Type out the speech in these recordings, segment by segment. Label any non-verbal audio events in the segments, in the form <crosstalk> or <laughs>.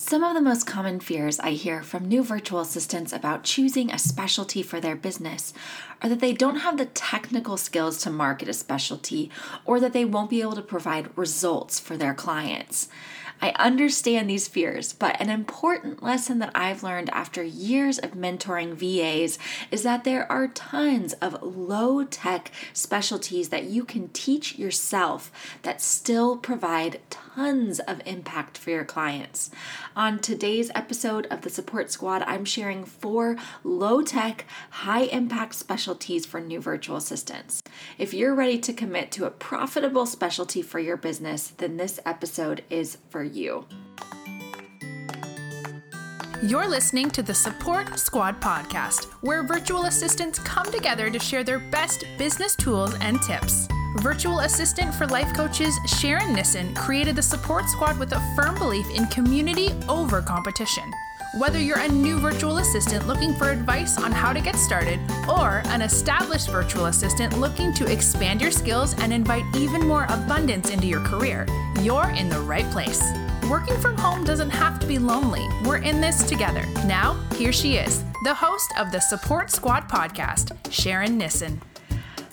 Some of the most common fears I hear from new virtual assistants about choosing a specialty for their business are that they don't have the technical skills to market a specialty or that they won't be able to provide results for their clients. I understand these fears, but an important lesson that I've learned after years of mentoring VAs is that there are tons of low tech specialties that you can teach yourself that still provide tons of impact for your clients. On today's episode of the Support Squad, I'm sharing four low tech, high impact specialties for new virtual assistants. If you're ready to commit to a profitable specialty for your business, then this episode is for you. You're listening to the Support Squad podcast, where virtual assistants come together to share their best business tools and tips. Virtual assistant for life coaches Sharon Nissen created the Support Squad with a firm belief in community over competition. Whether you're a new virtual assistant looking for advice on how to get started, or an established virtual assistant looking to expand your skills and invite even more abundance into your career, you're in the right place. Working from home doesn't have to be lonely. We're in this together. Now, here she is, the host of the Support Squad podcast, Sharon Nissen.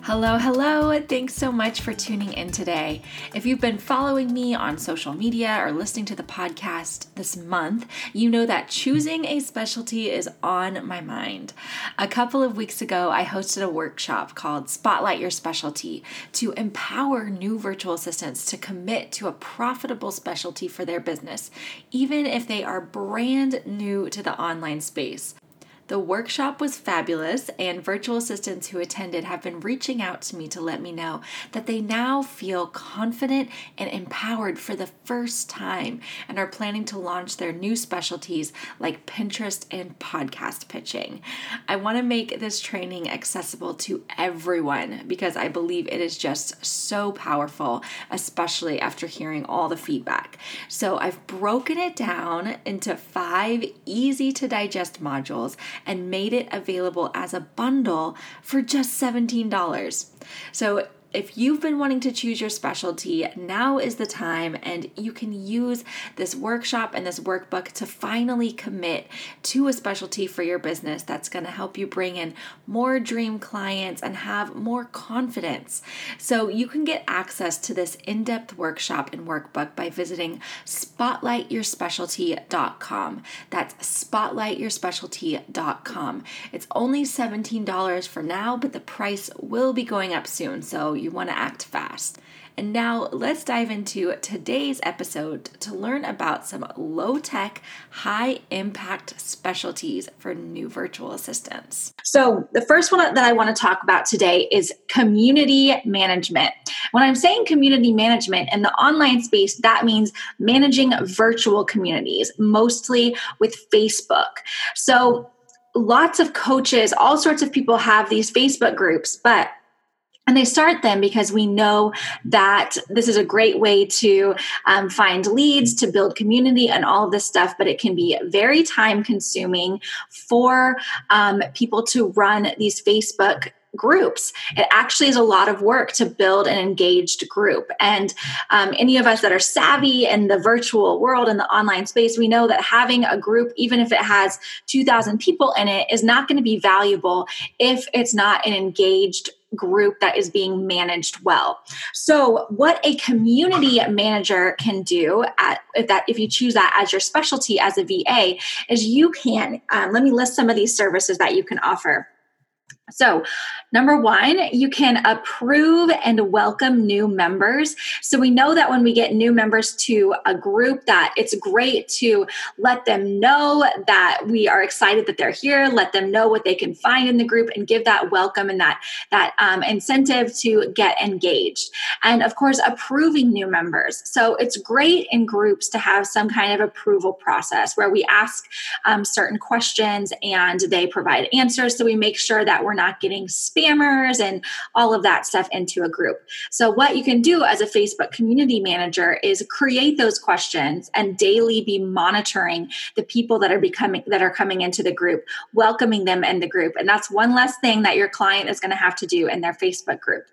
Hello, hello. Thanks so much for tuning in today. If you've been following me on social media or listening to the podcast this month, you know that choosing a specialty is on my mind. A couple of weeks ago, I hosted a workshop called Spotlight Your Specialty to empower new virtual assistants to commit to a profitable specialty for their business, even if they are brand new to the online space. The workshop was fabulous, and virtual assistants who attended have been reaching out to me to let me know that they now feel confident and empowered for the first time and are planning to launch their new specialties like Pinterest and podcast pitching. I want to make this training accessible to everyone because I believe it is just so powerful, especially after hearing all the feedback. So I've broken it down into five easy to digest modules and made it available as a bundle for just $17. So if you've been wanting to choose your specialty, now is the time, and you can use this workshop and this workbook to finally commit to a specialty for your business that's going to help you bring in more dream clients and have more confidence. So, you can get access to this in depth workshop and workbook by visiting spotlightyourspecialty.com. That's spotlightyourspecialty.com. It's only $17 for now, but the price will be going up soon. So, you want to act fast. And now let's dive into today's episode to learn about some low tech, high impact specialties for new virtual assistants. So, the first one that I want to talk about today is community management. When I'm saying community management in the online space, that means managing virtual communities, mostly with Facebook. So, lots of coaches, all sorts of people have these Facebook groups, but and they start them because we know that this is a great way to um, find leads, to build community, and all of this stuff. But it can be very time consuming for um, people to run these Facebook groups. It actually is a lot of work to build an engaged group. And um, any of us that are savvy in the virtual world and the online space, we know that having a group, even if it has 2,000 people in it, is not going to be valuable if it's not an engaged group that is being managed well. So, what a community manager can do at if that if you choose that as your specialty as a VA is you can um, let me list some of these services that you can offer. So, number one, you can approve and welcome new members. So, we know that when we get new members to a group, that it's great to let them know that we are excited that they're here. Let them know what they can find in the group, and give that welcome and that that um, incentive to get engaged. And of course, approving new members. So, it's great in groups to have some kind of approval process where we ask um, certain questions and they provide answers. So we make sure that we're we're not getting spammers and all of that stuff into a group. So, what you can do as a Facebook community manager is create those questions and daily be monitoring the people that are becoming that are coming into the group, welcoming them in the group. And that's one less thing that your client is going to have to do in their Facebook group.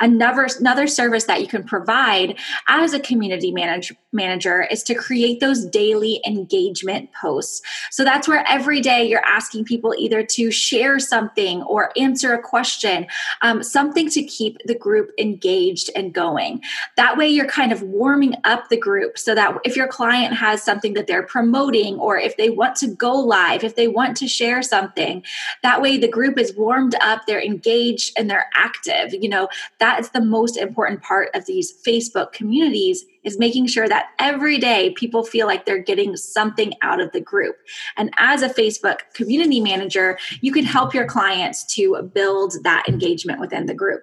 Another, another service that you can provide as a community manage, manager is to create those daily engagement posts. So that's where every day you're asking people either to share something or answer a question, um, something to keep the group engaged and going. That way you're kind of warming up the group so that if your client has something that they're promoting or if they want to go live, if they want to share something, that way the group is warmed up, they're engaged and they're active. You know, that is the most important part of these Facebook communities is making sure that every day people feel like they're getting something out of the group. And as a Facebook community manager, you can help your clients to build that engagement within the group.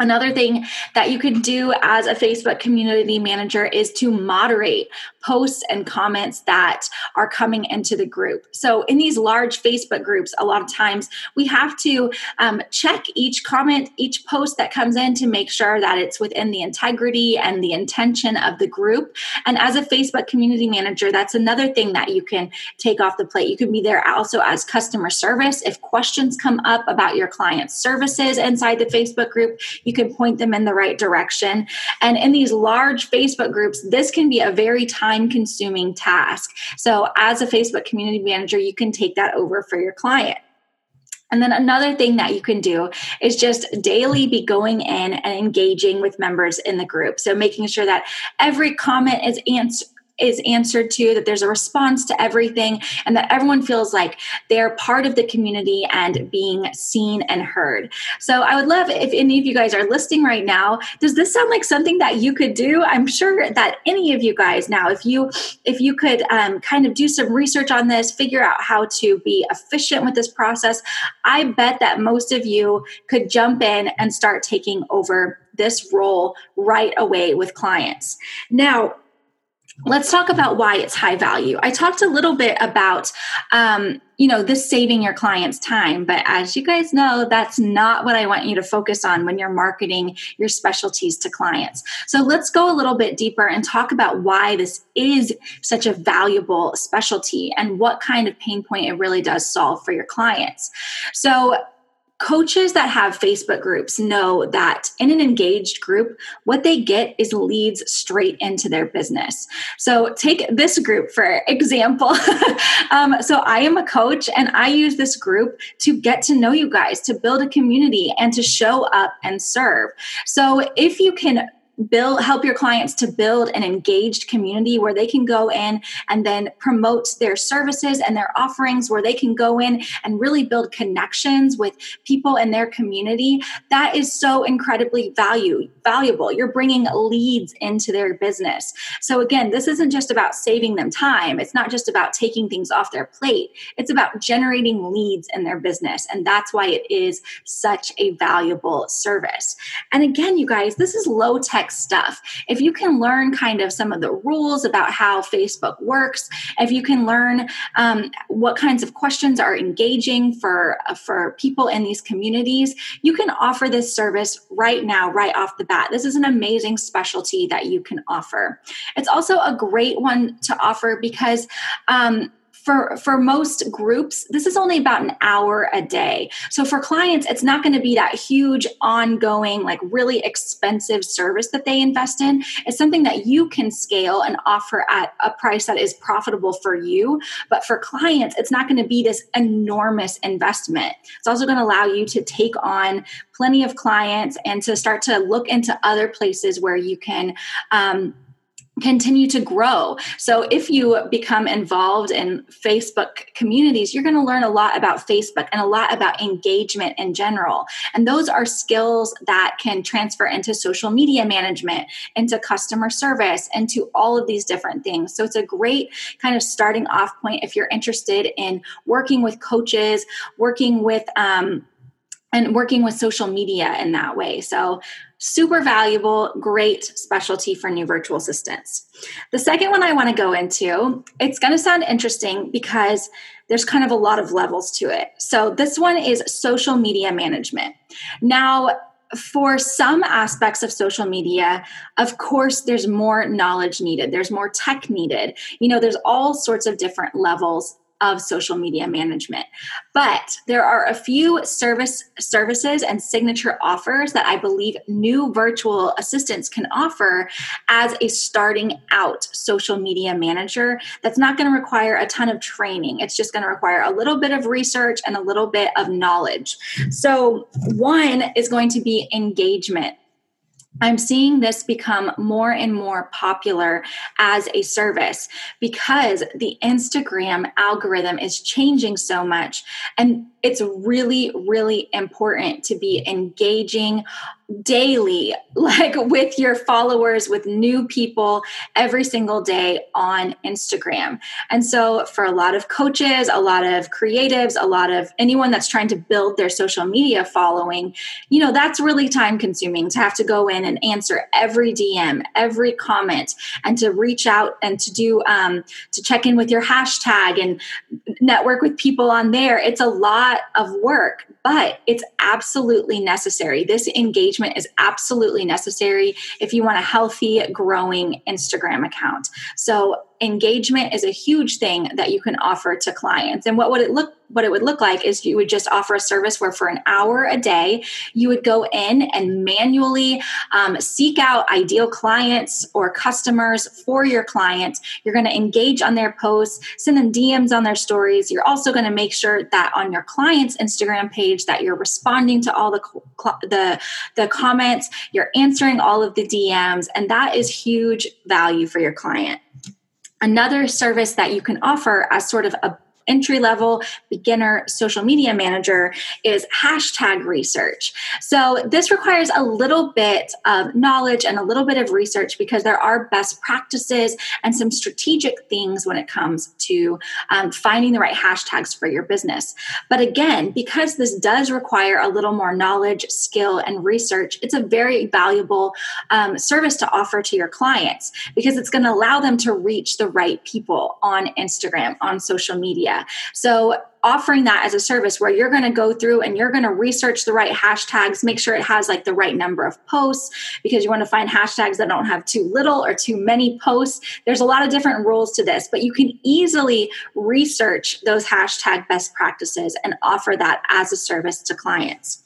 Another thing that you can do as a Facebook community manager is to moderate posts and comments that are coming into the group. So, in these large Facebook groups, a lot of times we have to um, check each comment, each post that comes in to make sure that it's within the integrity and the intention of the group. And as a Facebook community manager, that's another thing that you can take off the plate. You can be there also as customer service. If questions come up about your client's services inside the Facebook group, you can point them in the right direction. And in these large Facebook groups, this can be a very time consuming task. So, as a Facebook community manager, you can take that over for your client. And then another thing that you can do is just daily be going in and engaging with members in the group. So making sure that every comment is answered is answered to, that there's a response to everything, and that everyone feels like they're part of the community and being seen and heard. So I would love if any of you guys are listening right now, does this sound like something that you could do? I'm sure that any of you guys now, if you if you could um, kind of do some research on this, figure out how to be efficient with this process, I bet that most of you could jump in and start taking over this role right away with clients. Now, let's talk about why it's high value. I talked a little bit about um, you know this saving your clients time but as you guys know that's not what i want you to focus on when you're marketing your specialties to clients. So let's go a little bit deeper and talk about why this is such a valuable specialty and what kind of pain point it really does solve for your clients. So coaches that have Facebook groups know that in an engaged group, what they get is leads straight into their business. So, take this group for example. <laughs> um, so, I am a coach and I use this group to get to know you guys, to build a community, and to show up and serve. So, if you can build help your clients to build an engaged community where they can go in and then promote their services and their offerings where they can go in and really build connections with people in their community. That is so incredibly value valuable. You're bringing leads into their business. So again this isn't just about saving them time. It's not just about taking things off their plate. It's about generating leads in their business and that's why it is such a valuable service. And again you guys this is low tech stuff. If you can learn kind of some of the rules about how Facebook works, if you can learn um, what kinds of questions are engaging for uh, for people in these communities, you can offer this service right now, right off the bat. This is an amazing specialty that you can offer. It's also a great one to offer because um, for for most groups this is only about an hour a day. So for clients it's not going to be that huge ongoing like really expensive service that they invest in. It's something that you can scale and offer at a price that is profitable for you. But for clients it's not going to be this enormous investment. It's also going to allow you to take on plenty of clients and to start to look into other places where you can um, continue to grow. So if you become involved in Facebook communities, you're going to learn a lot about Facebook and a lot about engagement in general. And those are skills that can transfer into social media management, into customer service, into all of these different things. So it's a great kind of starting off point if you're interested in working with coaches, working with um, and working with social media in that way. So super valuable, great specialty for new virtual assistants. The second one I want to go into, it's going to sound interesting because there's kind of a lot of levels to it. So this one is social media management. Now, for some aspects of social media, of course, there's more knowledge needed. There's more tech needed. You know, there's all sorts of different levels of social media management. But there are a few service services and signature offers that I believe new virtual assistants can offer as a starting out social media manager that's not going to require a ton of training. It's just going to require a little bit of research and a little bit of knowledge. So, one is going to be engagement. I'm seeing this become more and more popular as a service because the Instagram algorithm is changing so much. And it's really, really important to be engaging daily, <laughs> like with your followers, with new people every single day on Instagram. And so, for a lot of coaches, a lot of creatives, a lot of anyone that's trying to build their social media following, you know, that's really time consuming to have to go in and answer every DM, every comment, and to reach out and to do, um, to check in with your hashtag and network with people on there. It's a lot of work, but it's absolutely necessary. This engagement is absolutely necessary if you want a healthy, growing Instagram account. So engagement is a huge thing that you can offer to clients. And what would it look what it would look like is you would just offer a service where for an hour a day you would go in and manually um, seek out ideal clients or customers for your clients you're going to engage on their posts send them dms on their stories. You're also going to make sure that on your client's instagram page that you're responding to all the the the comments. You're answering all of the dms and that is huge value for your client Another service that you can offer as sort of a entry level beginner social media manager is hashtag research. So this requires a little bit of knowledge and a little bit of research because there are best practices and some strategic things when it comes to um, finding the right hashtags for your business. But again, because this does require a little more knowledge, skill, and research, it's a very valuable um, service to offer to your clients because it's going to allow them to reach the right people on Instagram, on social media. So offering that as a service where you're going to go through and you're going to research the right hashtags, make sure it has like the right number of posts because you want to find hashtags that don't have too little or too many posts. There's a lot of different rules to this, but you can easily research those hashtag best practices and offer that as a service to clients.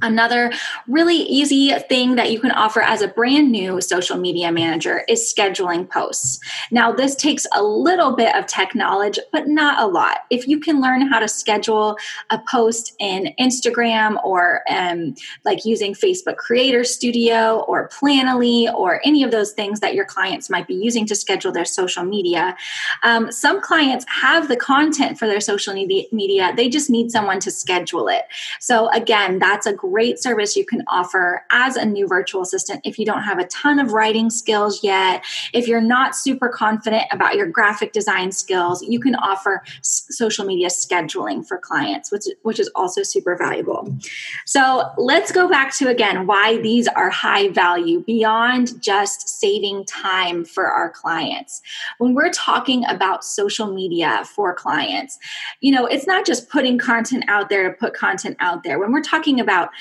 Another really easy thing that you can offer as a brand new social media manager is scheduling posts. Now, this takes a little bit of tech knowledge, but not a lot. If you can learn how to schedule a post in Instagram or um, like using Facebook Creator Studio or Planoly or any of those things that your clients might be using to schedule their social media, um, some clients have the content for their social media, they just need someone to schedule it. So, again, that's a great service you can offer as a new virtual assistant if you don't have a ton of writing skills yet. If you're not super confident about your graphic design skills, you can offer social media scheduling for clients, which, which is also super valuable. So let's go back to again why these are high value beyond just saving time for our clients. When we're talking about social media for clients, you know, it's not just putting content out there to put content out there. When we're talking about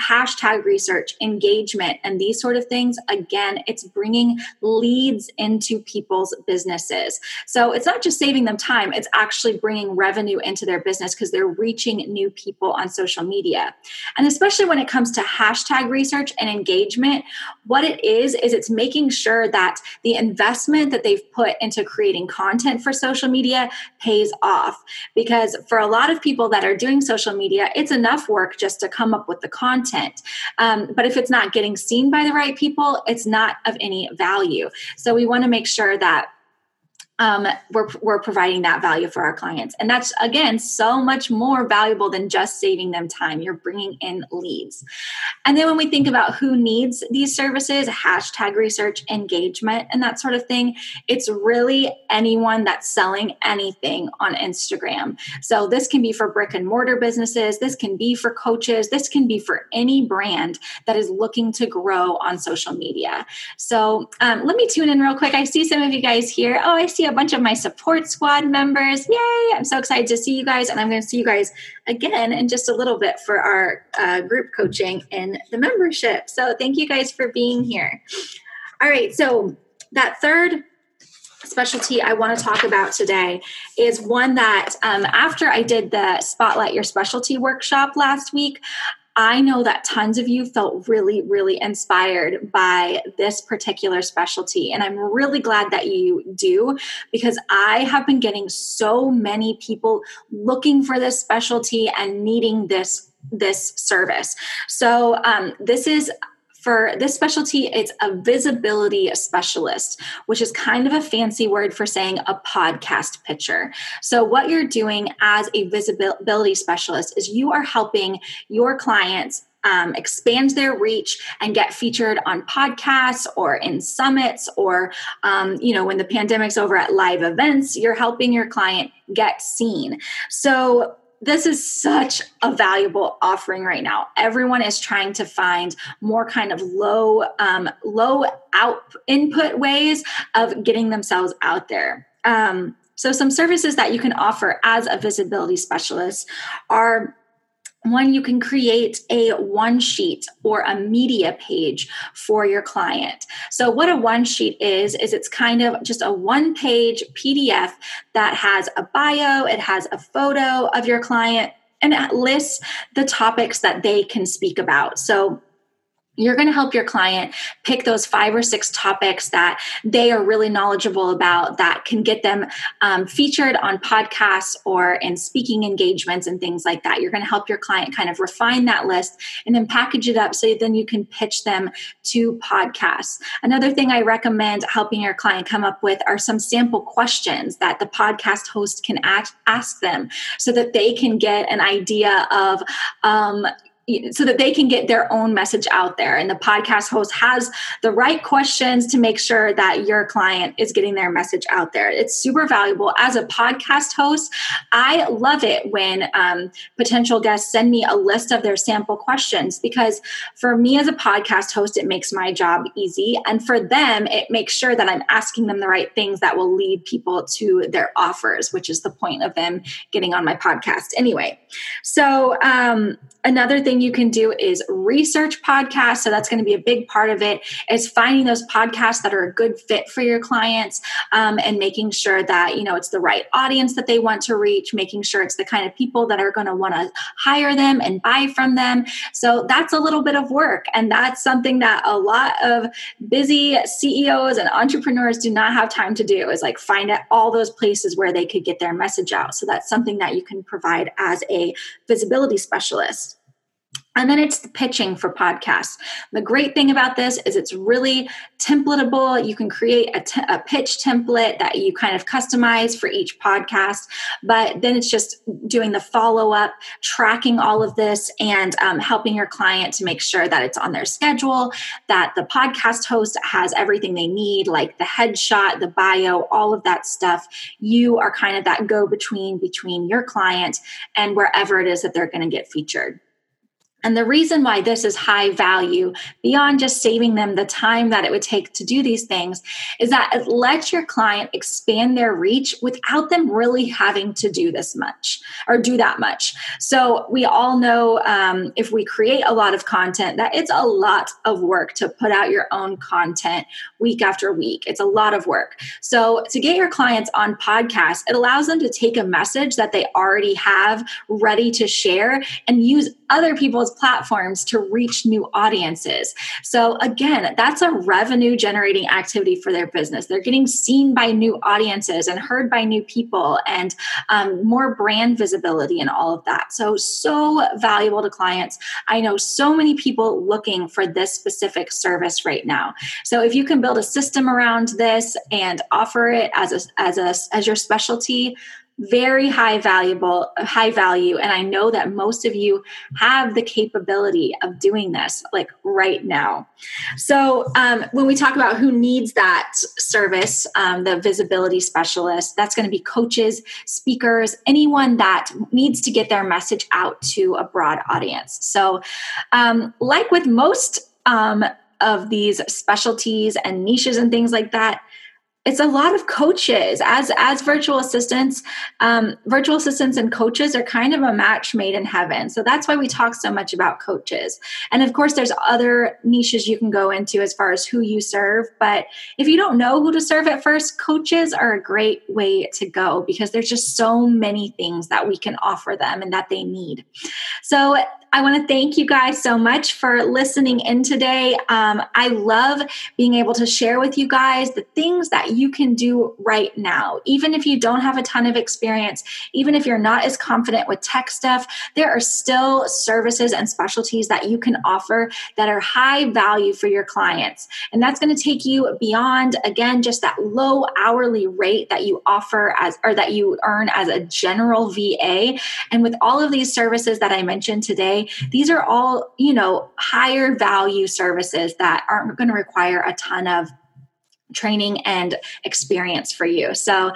hashtag research, engagement, and these sort of things, again, it's bringing leads into people's businesses. So it's not just saving them time, it's actually bringing revenue into their business because they're reaching new people on social media. And especially when it comes to hashtag research and engagement, what it is, is it's making sure that the investment that they've put into creating content for social media pays off. Because for a lot of people that are doing social media, it's enough work just to come up with the content. Um, but if it's not getting seen by the right people, it's not of any value. So we want to make sure that um, we're, we're providing that value for our clients. And that's, again, so much more valuable than just saving them time. You're bringing in leads. And then when we think about who needs these services, hashtag research, engagement, and that sort of thing, it's really anyone that's selling anything on Instagram. So this can be for brick and mortar businesses, this can be for coaches, this can be for any brand that is looking to grow on social media. So um, let me tune in real quick. I see some of you guys here. Oh, I see a bunch of my support squad members. Yay! I'm so excited to see you guys, and I'm going to see you guys again in just a little bit for our uh, group coaching in the membership. So thank you guys for being here. All right, so that third specialty I want to talk about today is one that um, after I did the Spotlight Your Specialty workshop last week, I know that tons of you felt really, really inspired by this particular specialty. And I'm really glad that you do because I have been getting so many people looking for this specialty and needing this this service. So um, this is for this specialty, it's a visibility specialist, which is kind of a fancy word for saying a podcast pitcher. So, what you're doing as a visibility specialist is you are helping your clients um, expand their reach and get featured on podcasts or in summits or um, you know when the pandemic's over at live events you're helping your client get seen so this is such a valuable offering right now. Everyone is trying to find more kind of low um, low out input ways of getting themselves out there. Um, so some services that you can offer as a visibility specialist are one, you can create a one sheet or a media page for your client. So, what a one sheet is, is it's kind of just a one page PDF that has a bio, it has a photo of your client, and it lists the topics that they can speak about. So, you're going to help your client pick those five or six topics that they are really knowledgeable about that can get them um, featured on podcasts or in speaking engagements and things like that. You're going to help your client kind of refine that list and then package it up so then you can pitch them to podcasts. Another thing I recommend helping your client come up with are some sample questions that the podcast host can ask them so that they can get an idea of um, so that they can get their own message out there. And the podcast host has the right questions to make sure that your client is getting their message out there. It's super valuable. As a podcast host i love it when um, potential guests send me a list of their sample questions because for me as a podcast host it makes my job easy. And for them it makes sure that i'm asking them the right things that will lead people to their offers which is the point of them getting on my podcast. Anyway so um, another thing you can do is research podcasts. So that's going to be a big part of it is finding those podcasts that are a good fit for your clients um, and making sure that, you know, it's the right audience that they want to reach, making sure it's the kind of people that are going to want to hire them and buy from them. So that's a little bit of work. And that's something that a lot of busy CEOs and entrepreneurs do not have time to do is like find out all those places where they could get their message out. So that's something that you can provide as a visibility specialist. And then it's the pitching for podcasts. The great thing about this is it's really templatable. You can create a, t- a pitch template that you kind of customize for each podcast, but then it's just doing the follow up, tracking all of this, and um, helping your client to make sure that it's on their schedule, that the podcast host has everything they need, like the headshot, the bio, all of that stuff. You are kind of that go between between your client and wherever it is that they're going to get featured. And the reason why this is high value, beyond just saving them the time that it would take to do these things, is that it lets your client expand their reach without them really having to do this much or do that much. So, we all know um, if we create a lot of content, that it's a lot of work to put out your own content week after week. It's a lot of work. So, to get your clients on podcasts, it allows them to take a message that they already have ready to share and use other people's platforms to reach new audiences. So, again, that's a revenue generating activity for their business. They're getting seen by new audiences and heard by new people and um, more brand visibility and all of that. So, so valuable to clients. I know so many people looking for this specific service right now. So, if you can build a system around this and offer it as a, as a as your specialty, very high valuable high value and i know that most of you have the capability of doing this like right now. So um, when we talk about who needs that service um, the visibility specialist that's going to be coaches speakers anyone that needs to get their message out to a broad audience. So um, like with most um, of these specialties and niches and things like that it's a lot of coaches. As as virtual assistants um, virtual assistants and coaches are kind of a match made in heaven. So that's why we talk so much about coaches. And of course there's other niches you can go into as far as who you serve. But if you don't know who to serve at first coaches are a great way to go because there's just so many things that we can offer them and that they need. So I want to thank you guys so much for listening in today. Um, I love being able to share with you guys the things that you can do right now. Even if you don't have a ton of experience, even if you're not as confident with tech stuff, there are still services and specialties that you can offer that are high value for your clients. And that's going to take you beyond, again, just that low hourly rate that you offer as or that you earn as a general VA. And with all of these services that I mentioned today, these are all, you know, higher value services that aren't going to require a ton of training and experience for you. So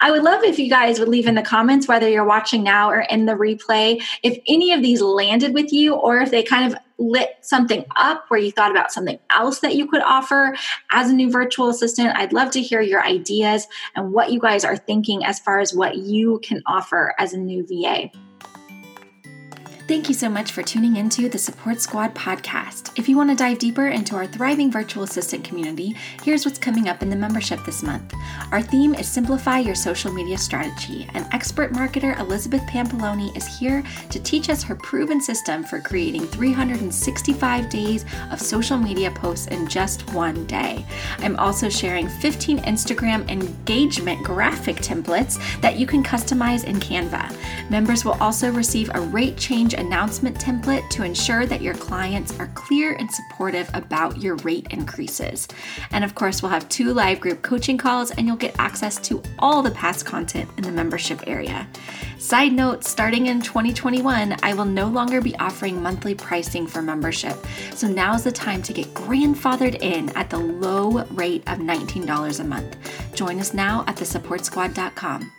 I would love if you guys would leave in the comments, whether you're watching now or in the replay, if any of these landed with you or if they kind of lit something up where you thought about something else that you could offer as a new virtual assistant. I'd love to hear your ideas and what you guys are thinking as far as what you can offer as a new VA. Thank you so much for tuning into the Support Squad podcast. If you want to dive deeper into our thriving virtual assistant community, here's what's coming up in the membership this month. Our theme is Simplify Your Social Media Strategy, and expert marketer Elizabeth Pampaloni is here to teach us her proven system for creating 365 days of social media posts in just one day. I'm also sharing 15 Instagram engagement graphic templates that you can customize in Canva. Members will also receive a rate change announcement template to ensure that your clients are clear and supportive about your rate increases. And of course, we'll have two live group coaching calls and you'll get access to all the past content in the membership area. Side note starting in 2021, I will no longer be offering monthly pricing for membership. So now's the time to get grandfathered in at the low rate of $19 a month. Join us now at thesupportsquad.com.